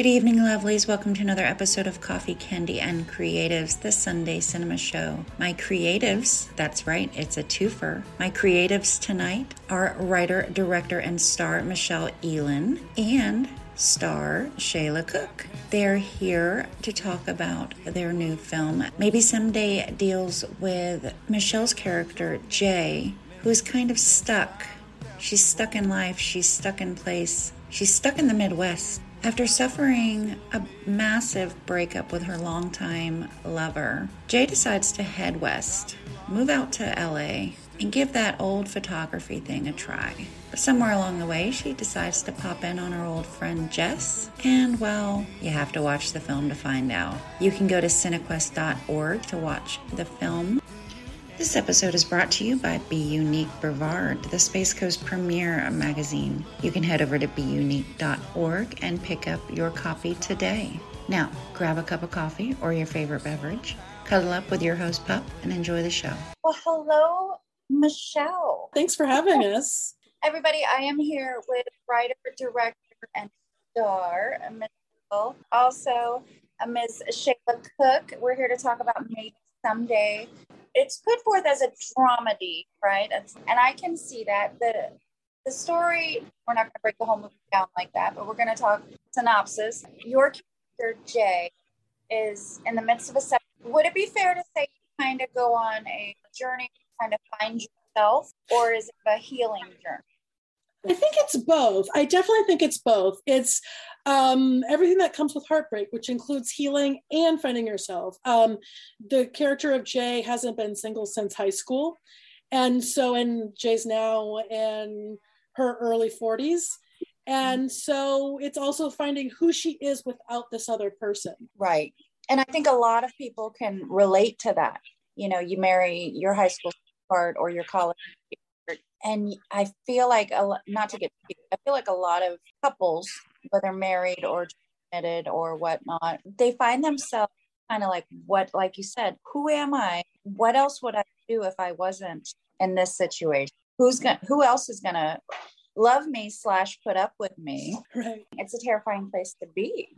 Good evening, lovelies. Welcome to another episode of Coffee, Candy, and Creatives, the Sunday Cinema Show. My creatives, that's right, it's a twofer. My creatives tonight are writer, director, and star Michelle Ehlen and star Shaela Cook. They're here to talk about their new film. Maybe someday deals with Michelle's character, Jay, who's kind of stuck. She's stuck in life, she's stuck in place, she's stuck in the Midwest. After suffering a massive breakup with her longtime lover, Jay decides to head west, move out to LA, and give that old photography thing a try. But somewhere along the way, she decides to pop in on her old friend Jess, and well, you have to watch the film to find out. You can go to cinequest.org to watch the film. This episode is brought to you by Be Unique Brevard, the Space Coast premier magazine. You can head over to beunique.org and pick up your copy today. Now, grab a cup of coffee or your favorite beverage, cuddle up with your host pup, and enjoy the show. Well, hello, Michelle. Thanks for having us. Everybody, I am here with writer, director, and star, Michelle. Also, uh, Ms. Shaela Cook. We're here to talk about Maybe Someday, it's put forth as a dramedy, right? And I can see that the the story. We're not going to break the whole movie down like that, but we're going to talk synopsis. Your character Jay is in the midst of a. Would it be fair to say you kind of go on a journey to kind of find yourself, or is it a healing journey? I think it's both. I definitely think it's both. It's um, everything that comes with heartbreak, which includes healing and finding yourself. Um, the character of Jay hasn't been single since high school. And so, and Jay's now in her early 40s. And so it's also finding who she is without this other person. Right. And I think a lot of people can relate to that. You know, you marry your high school part or your college and I feel like a not to get I feel like a lot of couples, whether married or committed or whatnot, they find themselves kind of like what, like you said, who am I? What else would I do if I wasn't in this situation? Who's gonna? Who else is gonna love me slash put up with me? Right. It's a terrifying place to be.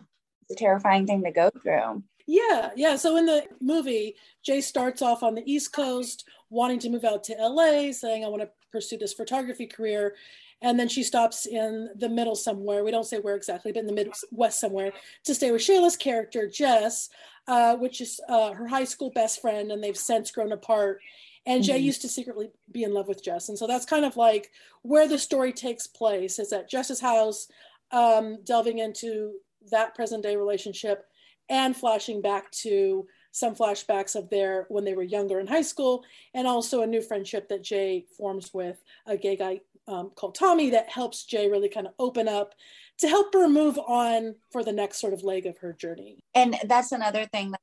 It's a terrifying thing to go through. Yeah, yeah. So in the movie, Jay starts off on the East Coast, wanting to move out to LA, saying, I want to pursue this photography career. And then she stops in the middle somewhere. We don't say where exactly, but in the Midwest somewhere to stay with Shaela's character, Jess, uh, which is uh, her high school best friend, and they've since grown apart. And Jay mm-hmm. used to secretly be in love with Jess. And so that's kind of like where the story takes place is at Jess's house, um, delving into that present day relationship and flashing back to some flashbacks of their when they were younger in high school, and also a new friendship that Jay forms with a gay guy um, called Tommy that helps Jay really kind of open up to help her move on for the next sort of leg of her journey. And that's another thing that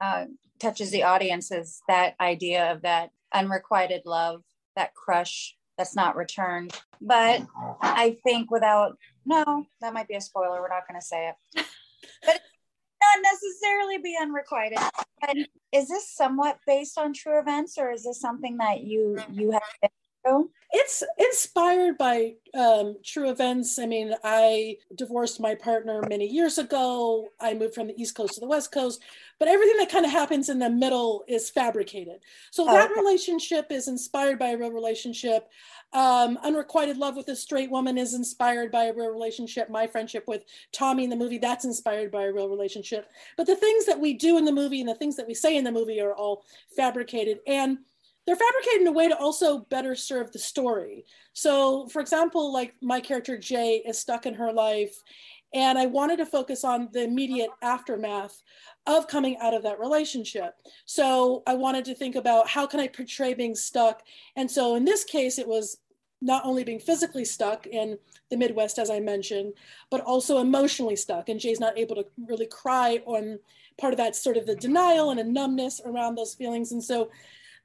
uh, touches the audience is that idea of that unrequited love, that crush that's not returned. But I think without, no, that might be a spoiler. We're not going to say it. But not necessarily be unrequited. And is this somewhat based on true events, or is this something that you you have been It's inspired by um, true events. I mean, I divorced my partner many years ago. I moved from the East Coast to the West Coast, but everything that kind of happens in the middle is fabricated. So oh, that okay. relationship is inspired by a real relationship. Um, Unrequited Love with a Straight Woman is inspired by a real relationship. My friendship with Tommy in the movie, that's inspired by a real relationship. But the things that we do in the movie and the things that we say in the movie are all fabricated. And they're fabricated in a way to also better serve the story. So, for example, like my character Jay is stuck in her life, and I wanted to focus on the immediate aftermath of coming out of that relationship. So, I wanted to think about how can I portray being stuck. And so, in this case, it was not only being physically stuck in the Midwest, as I mentioned, but also emotionally stuck. And Jay's not able to really cry on part of that sort of the denial and a numbness around those feelings. And so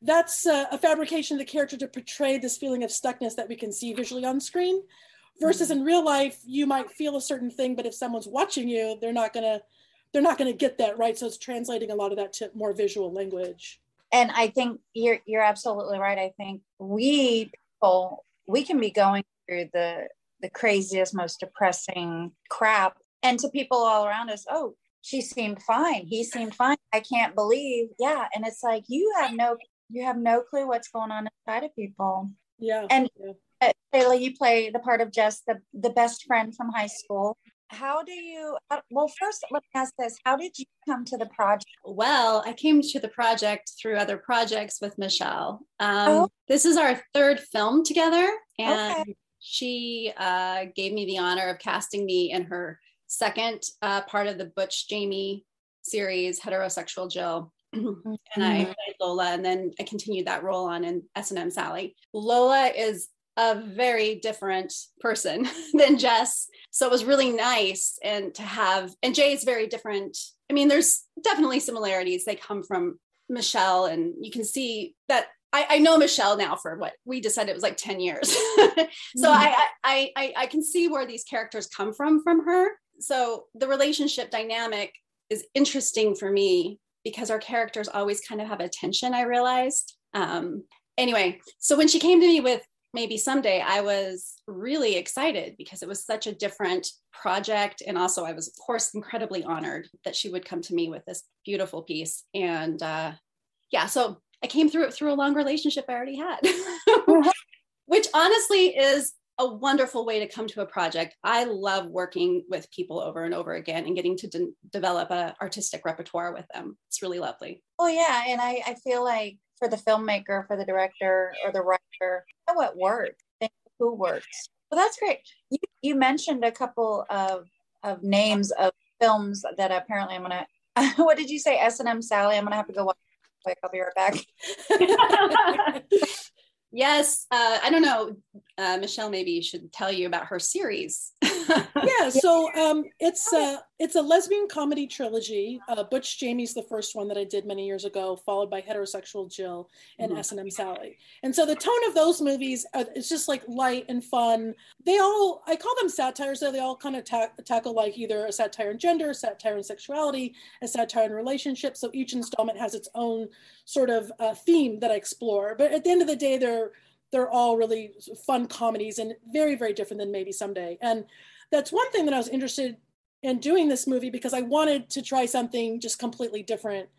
that's uh, a fabrication of the character to portray this feeling of stuckness that we can see visually on screen versus mm-hmm. in real life you might feel a certain thing but if someone's watching you they're not going to they're not going to get that right so it's translating a lot of that to more visual language and i think you're you're absolutely right i think we people we can be going through the the craziest most depressing crap and to people all around us, oh, she seemed fine. He seemed fine. I can't believe. Yeah. And it's like you have no you have no clue what's going on inside of people. Yeah. And yeah. Uh, Taylor, you play the part of Jess, the, the best friend from high school. How do you, uh, well, first, let me ask this How did you come to the project? Well, I came to the project through other projects with Michelle. Um, oh. This is our third film together, and okay. she uh, gave me the honor of casting me in her second uh, part of the Butch Jamie series, Heterosexual Jill. And I mm-hmm. played Lola, and then I continued that role on in S&M Sally. Lola is a very different person than Jess. So it was really nice and to have and Jay is very different. I mean, there's definitely similarities. They come from Michelle, and you can see that I, I know Michelle now for what we decided it was like 10 years. so mm-hmm. I, I I I can see where these characters come from from her. So the relationship dynamic is interesting for me because our characters always kind of have a tension, I realized. Um, anyway, so when she came to me with maybe someday i was really excited because it was such a different project. And also i was of course incredibly honored that she would come to me with this beautiful piece. And uh, yeah so i came through it through a long relationship i already had which honestly is a wonderful way to come to a project i love working with people over and over again and getting to de- develop a artistic repertoire with them it's really lovely oh yeah and I, I feel like for the filmmaker, for the director, or the writer, know what works, who works. Well, that's great. You, you mentioned a couple of, of names of films that apparently I'm gonna. what did you say? S and M Sally. I'm gonna have to go watch. Quick, I'll be right back. yes, uh, I don't know, uh, Michelle. Maybe you should tell you about her series. yeah, so um, it's a it's a lesbian comedy trilogy. Uh, Butch Jamie's the first one that I did many years ago, followed by Heterosexual Jill and mm-hmm. S&M Sally. And so the tone of those movies it's just like light and fun. They all I call them satires. So they all kind of ta- tackle like either a satire in gender, a satire in sexuality, a satire in relationships. So each installment has its own sort of uh, theme that I explore. But at the end of the day, they're they're all really fun comedies and very very different than maybe someday. And that's one thing that I was interested in doing this movie because I wanted to try something just completely different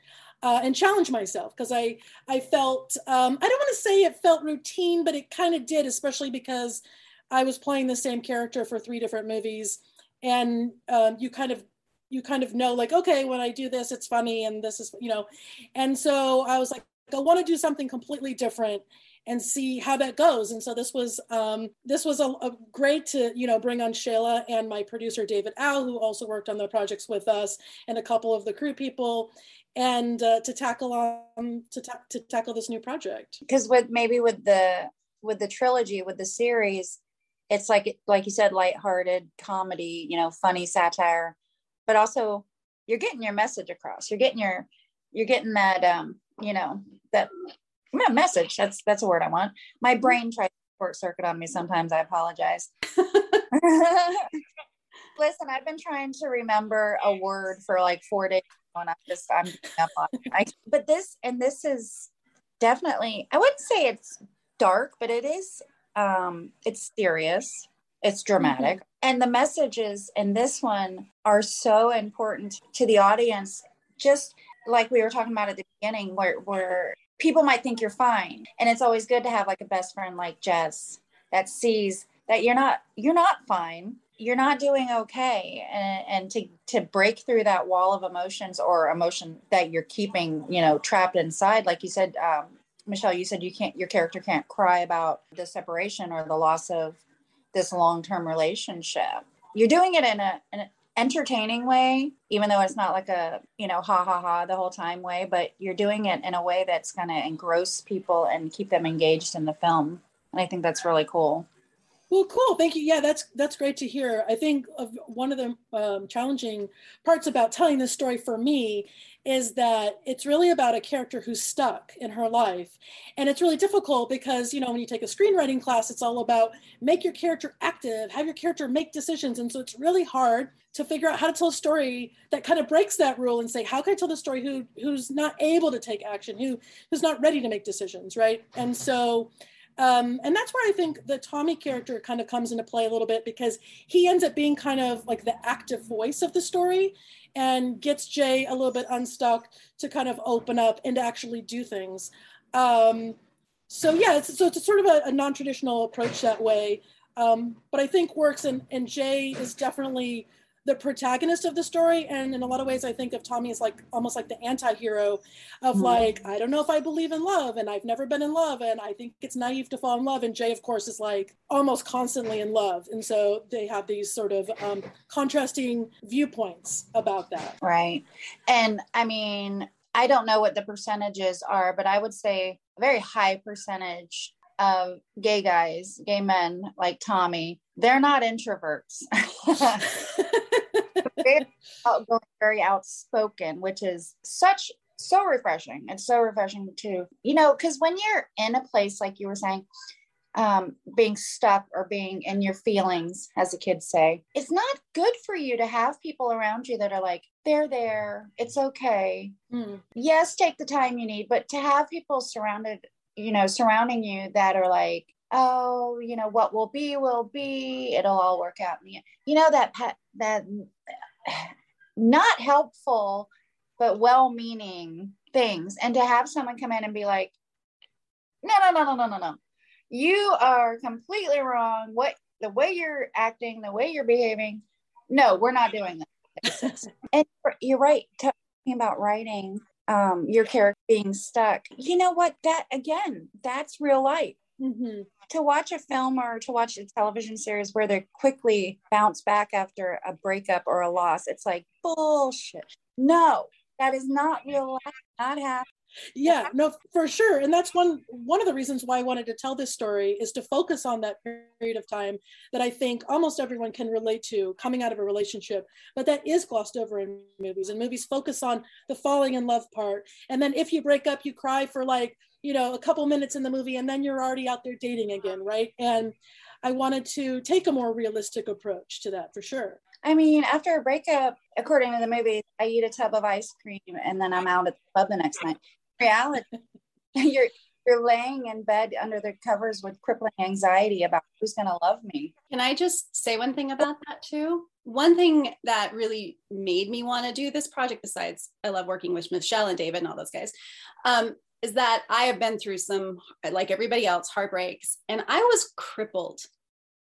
uh, and challenge myself because I I felt um, I don't want to say it felt routine, but it kind of did, especially because I was playing the same character for three different movies, and um, you kind of you kind of know like okay when I do this it's funny and this is you know, and so I was like I want to do something completely different and see how that goes. And so this was um, this was a, a, great to you know bring on Shaela and my producer David Al, who also worked on the projects with us, and a couple of the crew people, and uh, to tackle on to ta- to tackle this new project. Because with maybe with the with the trilogy with the series, it's like like you said, lighthearted comedy, you know, funny satire, but also you're getting your message across. You're getting your you're getting that um you know that message. That's that's a word I want. My brain tries to short circuit on me sometimes. I apologize. Listen, I've been trying to remember a word for like four days and I'm just I'm up on. I, but this and this is definitely I wouldn't say it's dark, but it is um it's serious. It's dramatic. Mm-hmm. And the messages in this one are so important to the audience. Just like we were talking about at the beginning, where where people might think you're fine. And it's always good to have like a best friend like jess that sees that you're not you're not fine. You're not doing okay. And, and to to break through that wall of emotions or emotion that you're keeping you know trapped inside like you said um, michelle you said you can't your character can't cry about the separation or the loss of this long-term relationship. You're doing it in a, in a entertaining way, even though it's not like a, you know, ha ha ha the whole time way, but you're doing it in a way that's going to engross people and keep them engaged in the film. And I think that's really cool. Well, cool. Thank you. Yeah, that's that's great to hear. I think of one of the um, challenging parts about telling this story for me is that it's really about a character who's stuck in her life, and it's really difficult because you know when you take a screenwriting class, it's all about make your character active, have your character make decisions, and so it's really hard to figure out how to tell a story that kind of breaks that rule and say how can i tell the story who who's not able to take action who who's not ready to make decisions right and so Um, and that's where I think the Tommy character kind of comes into play a little bit because he ends up being kind of like the active voice of the story and gets Jay a little bit unstuck to kind of open up and to actually do things. Um, so yeah, it's, so it's a sort of a, a non-traditional approach that way, um, but I think works. And, and Jay is definitely the protagonist of the story and in a lot of ways i think of tommy as like almost like the anti-hero of mm-hmm. like i don't know if i believe in love and i've never been in love and i think it's naive to fall in love and jay of course is like almost constantly in love and so they have these sort of um, contrasting viewpoints about that right and i mean i don't know what the percentages are but i would say a very high percentage of gay guys, gay men like Tommy, they're not introverts. very outgoing, very outspoken, which is such so refreshing. It's so refreshing to, you know, because when you're in a place like you were saying, um, being stuck or being in your feelings, as the kids say, it's not good for you to have people around you that are like, they're there, it's okay. Mm. Yes, take the time you need, but to have people surrounded, you know, surrounding you that are like, oh, you know, what will be will be. It'll all work out. You know that pet, that not helpful, but well-meaning things, and to have someone come in and be like, no, no, no, no, no, no, no, you are completely wrong. What the way you're acting, the way you're behaving. No, we're not doing that. and you're right. Talking about writing, um, your character being stuck. You know what? That again, that's real life Mm-hmm. To watch a film or to watch a television series where they quickly bounce back after a breakup or a loss, it's like bullshit. No, that is not real life. Not happening. Yeah, no, for sure. And that's one one of the reasons why I wanted to tell this story is to focus on that period of time that I think almost everyone can relate to coming out of a relationship, but that is glossed over in movies. And movies focus on the falling in love part. And then if you break up, you cry for like you know a couple minutes in the movie and then you're already out there dating again right and i wanted to take a more realistic approach to that for sure i mean after a breakup according to the movie i eat a tub of ice cream and then i'm out at the club the next night reality you're you're laying in bed under the covers with crippling anxiety about who's going to love me. Can I just say one thing about that too? One thing that really made me want to do this project, besides I love working with Michelle and David and all those guys, um, is that I have been through some, like everybody else, heartbreaks, and I was crippled,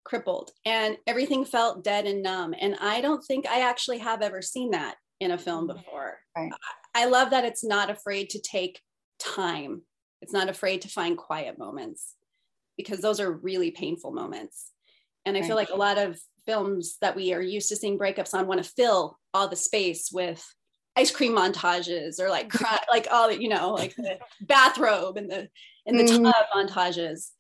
crippled, and everything felt dead and numb. And I don't think I actually have ever seen that in a film mm-hmm. before. Right. I love that it's not afraid to take time, it's not afraid to find quiet moments because those are really painful moments. And I right. feel like a lot of films that we are used to seeing breakups on want to fill all the space with ice cream montages or like cry, like all the, you know, like the bathrobe and the in the mm. tub montages.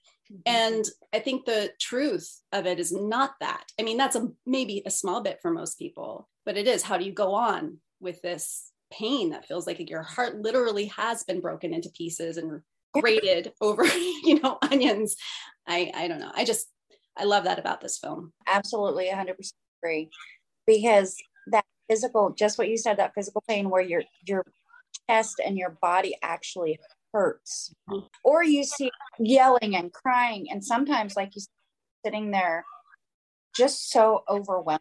And I think the truth of it is not that. I mean, that's a maybe a small bit for most people, but it is how do you go on with this pain that feels like your heart literally has been broken into pieces and grated over, you know, onions. I I don't know. I just I love that about this film. Absolutely 100% agree because physical, just what you said, that physical pain where your your chest and your body actually hurts. Or you see yelling and crying, and sometimes like you sitting there just so overwhelmed,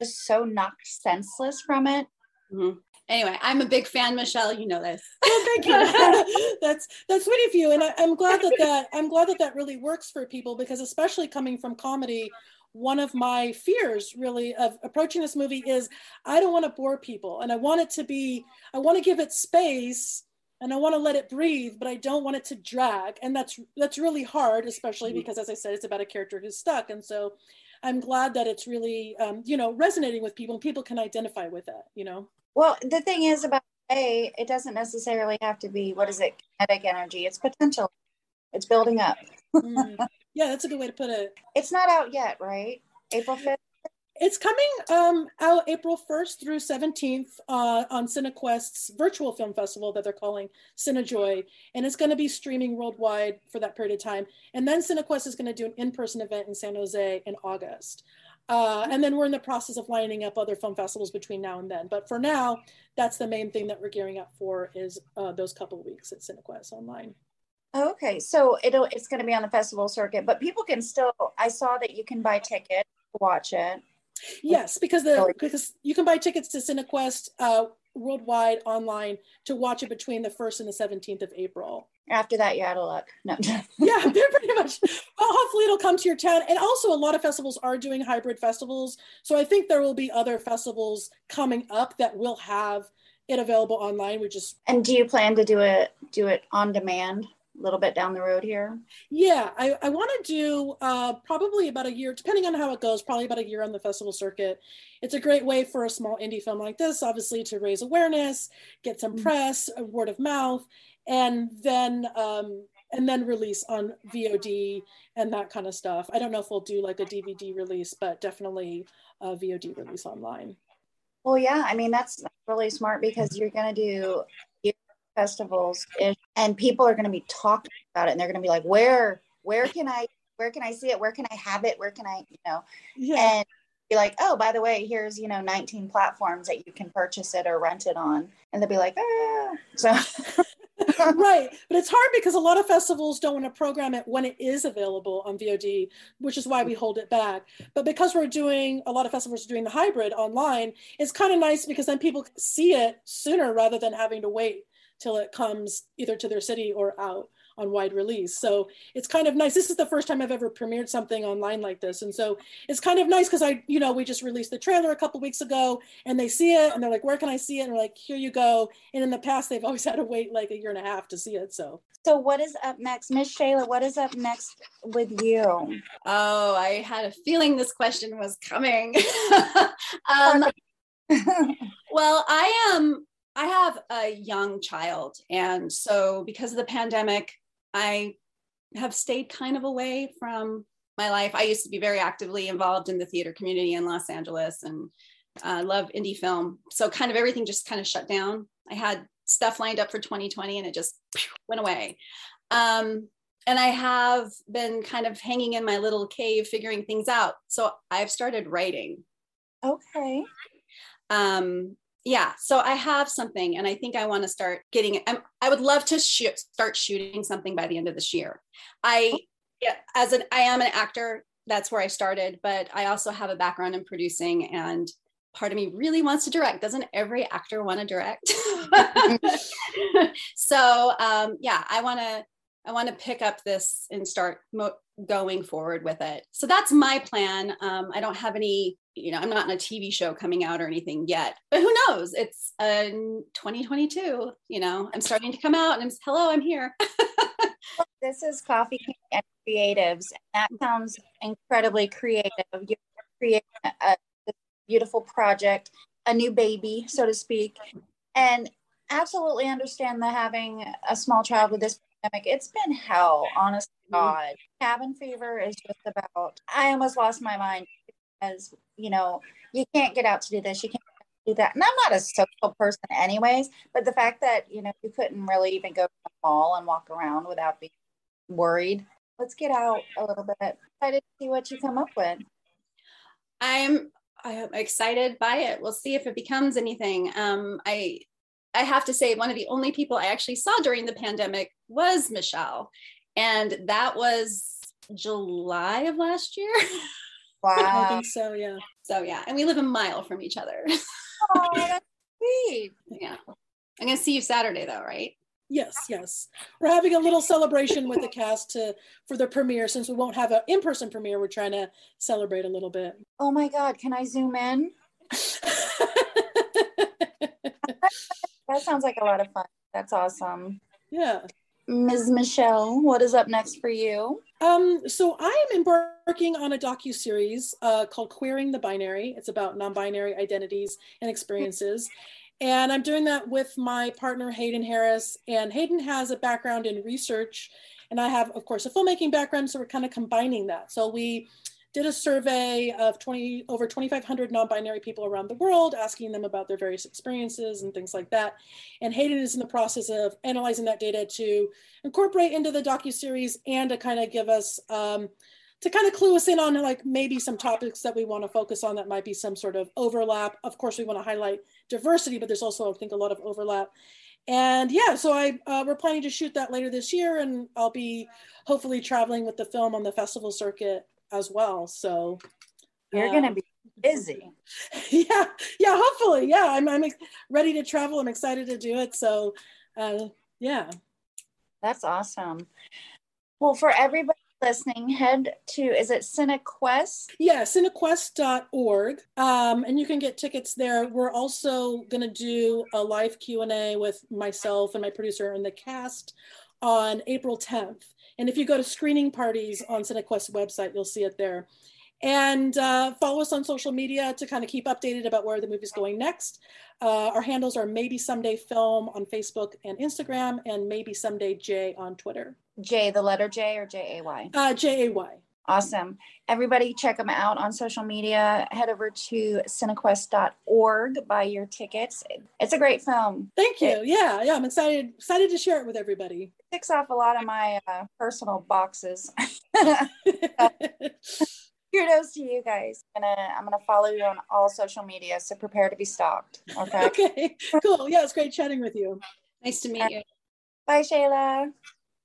just so knocked senseless from it. Mm-hmm. Anyway, I'm a big fan, Michelle. You know this. Oh, thank you. that's that's sweet of you, and I, I'm glad that that I'm glad that that really works for people because, especially coming from comedy, one of my fears really of approaching this movie is I don't want to bore people and I want it to be, I want to give it space and I want to let it breathe, but I don't want it to drag. And that's that's really hard, especially mm-hmm. because as I said, it's about a character who's stuck. And so I'm glad that it's really um, you know, resonating with people and people can identify with it, you know. Well, the thing is about A, it doesn't necessarily have to be what is it, kinetic energy. It's potential. It's building up. mm. Yeah, that's a good way to put it. It's not out yet, right? April 5th? It's coming um, out April 1st through 17th uh, on CineQuest's virtual film festival that they're calling CineJoy. And it's going to be streaming worldwide for that period of time. And then CineQuest is going to do an in person event in San Jose in August. Uh, and then we're in the process of lining up other film festivals between now and then. But for now, that's the main thing that we're gearing up for is uh, those couple of weeks at CineQuest online. Okay, so it'll it's going to be on the festival circuit, but people can still. I saw that you can buy tickets to watch it. Yes, because the because you can buy tickets to CineQuest uh, worldwide online to watch it between the first and the seventeenth of April. After that, you're out of luck. No. yeah, pretty much. Well, hopefully it'll come to your town. And also, a lot of festivals are doing hybrid festivals, so I think there will be other festivals coming up that will have it available online. We just and do you plan to do it do it on demand? A little bit down the road here? Yeah, I, I want to do uh, probably about a year, depending on how it goes, probably about a year on the festival circuit. It's a great way for a small indie film like this, obviously, to raise awareness, get some mm-hmm. press, word of mouth, and then um, and then release on VOD and that kind of stuff. I don't know if we'll do like a DVD release, but definitely a VOD release online. Well, yeah, I mean that's really smart because you're going to do festivals and people are going to be talking about it and they're going to be like where where can i where can i see it? Where can i have it? Where can i you know? Yeah. and be like oh by the way here's you know 19 platforms that you can purchase it or rent it on and they'll be like ah. So right but it's hard because a lot of festivals don't want to program it when it is available on vod which is why we hold it back. But because we're doing a lot of festivals are doing the hybrid online it's kind of nice because then people see it sooner rather than having to wait till it comes either to their city or out on wide release. So it's kind of nice. This is the first time I've ever premiered something online like this. And so it's kind of nice because I, you know, we just released the trailer a couple weeks ago and they see it and they're like, where can I see it? And we're like, here you go. And in the past, they've always had to wait like a year and a half to see it. So so what is up next? Miss Shaela, what is up next with you? Oh, I had a feeling this question was coming. um, well, I am I have a young child. And so, because of the pandemic, I have stayed kind of away from my life. I used to be very actively involved in the theater community in Los Angeles and uh, love indie film. So, kind of everything just kind of shut down. I had stuff lined up for 2020 and it just went away. Um, and I have been kind of hanging in my little cave figuring things out. So, I've started writing. Okay. Um, yeah so i have something and i think i want to start getting it i would love to shoot, start shooting something by the end of this year. I yeah, as an i am an actor that's where i started but i also have a background in producing and part of me really wants to direct. Doesn't every actor want to direct? So um, yeah i want to i want to pick up this and start mo- going forward with it so that's my plan um, i don't have any you know, I'm not in a TV show coming out or anything yet, but who knows? It's uh, 2022. You know, I'm starting to come out, and I'm hello, I'm here. this is Coffee and Creatives, and that sounds incredibly creative. You're creating a, a beautiful project, a new baby, so to speak, and absolutely understand that having a small child with this pandemic, it's been hell, honest mm-hmm. God. Cabin fever is just about, I almost lost my mind as you know, you can't get out to do this, you can't do that. And I'm not a social person, anyways, but the fact that, you know, you couldn't really even go to the mall and walk around without being worried. Let's get out a little bit. Excited to see what you come up with. I'm I'm excited by it. We'll see if it becomes anything. Um, I I have to say, one of the only people I actually saw during the pandemic was Michelle, and that was July of last year. Wow. I think so, yeah. So yeah. And we live a mile from each other. oh, that's sweet. Yeah. I'm gonna see you Saturday though, right? Yes, yes. We're having a little celebration with the cast to for the premiere. Since we won't have an in-person premiere, we're trying to celebrate a little bit. Oh my god, can I zoom in? That sounds like a lot of fun. That's awesome. Yeah. Ms. Michelle, what is up next for you? Um, so I am embarking on a docu series uh, called "Queering the Binary." It's about non-binary identities and experiences, and I'm doing that with my partner Hayden Harris. And Hayden has a background in research, and I have, of course, a filmmaking background. So we're kind of combining that. So we did a survey of 20 over 2500 non-binary people around the world asking them about their various experiences and things like that. And hayden is in the process of analyzing that data to incorporate into the docu-series and to kind of give us um, to kind of clue us in on like maybe some topics that we want to focus on that might be some sort of overlap. Of course we want to highlight diversity but there's also i think a lot of overlap. And yeah, so I uh, we're planning to shoot that later this year, and I'll be hopefully traveling with the film on the festival circuit as well. So you're um, gonna be busy. Yeah, yeah. Hopefully, yeah. I'm I'm ready to travel. I'm excited to do it. So, uh, yeah. That's awesome. Well, for everybody listening, head to is it Cinequest? Yeah, cinequest.org. Um, and you can get tickets there. We're also going to do a live Q&A with myself and my producer and the cast on April 10th. And if you go to screening parties on Cinequest website, you'll see it there. And uh, follow us on social media to kind of keep updated about where the movie's going next. Uh, our handles are Maybe Someday Film on Facebook and Instagram, and Maybe Someday J on Twitter. J, the letter J or J A Y? Uh, J A Y. Awesome. Everybody check them out on social media. Head over to cinequest.org, buy your tickets. It's a great film. Thank you. It, yeah, yeah, I'm excited excited to share it with everybody. It ticks off a lot of my uh, personal boxes. kudos to you guys. I'm gonna I'm gonna follow you on all social media, so prepare to be stalked. Okay. okay. Cool. Yeah, it's great chatting with you. Nice to meet you. Bye, Shaela.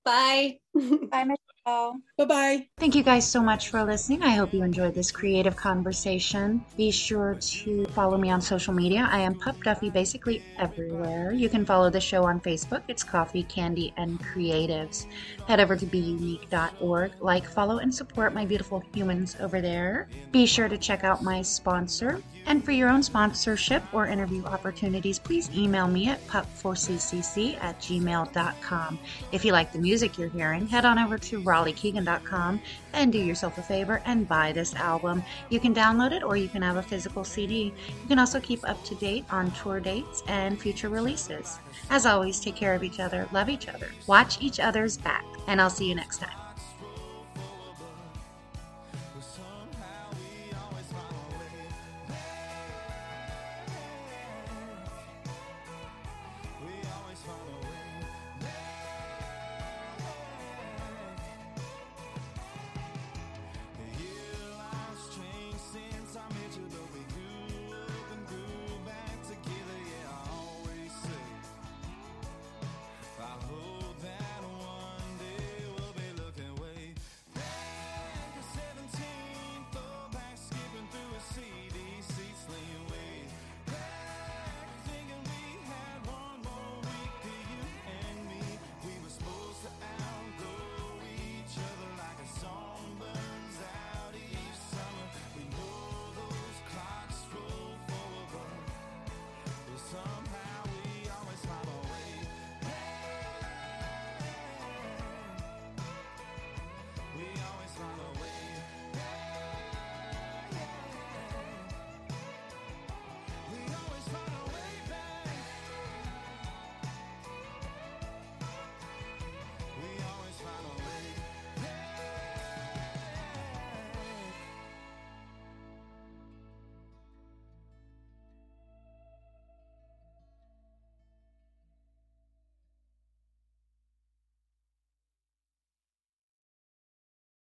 Bye. Bye, Michelle. Bye bye. Thank you guys so much for listening. I hope you enjoyed this creative conversation. Be sure to follow me on social media. I am Pup Duffy basically everywhere. You can follow the show on Facebook. It's Coffee, Candy, and Creatives. Head over to beunique.org. Like, follow, and support my beautiful humans over there. Be sure to check out my sponsor. And for your own sponsorship or interview opportunities, please email me at pup4ccc at gmail.com. If you like the music you're hearing, head on over to raleighkeegan.com and do yourself a favor and buy this album. You can download it or you can have a physical CD. You can also keep up to date on tour dates and future releases. As always, take care of each other, love each other, watch each other's back, and I'll see you next time.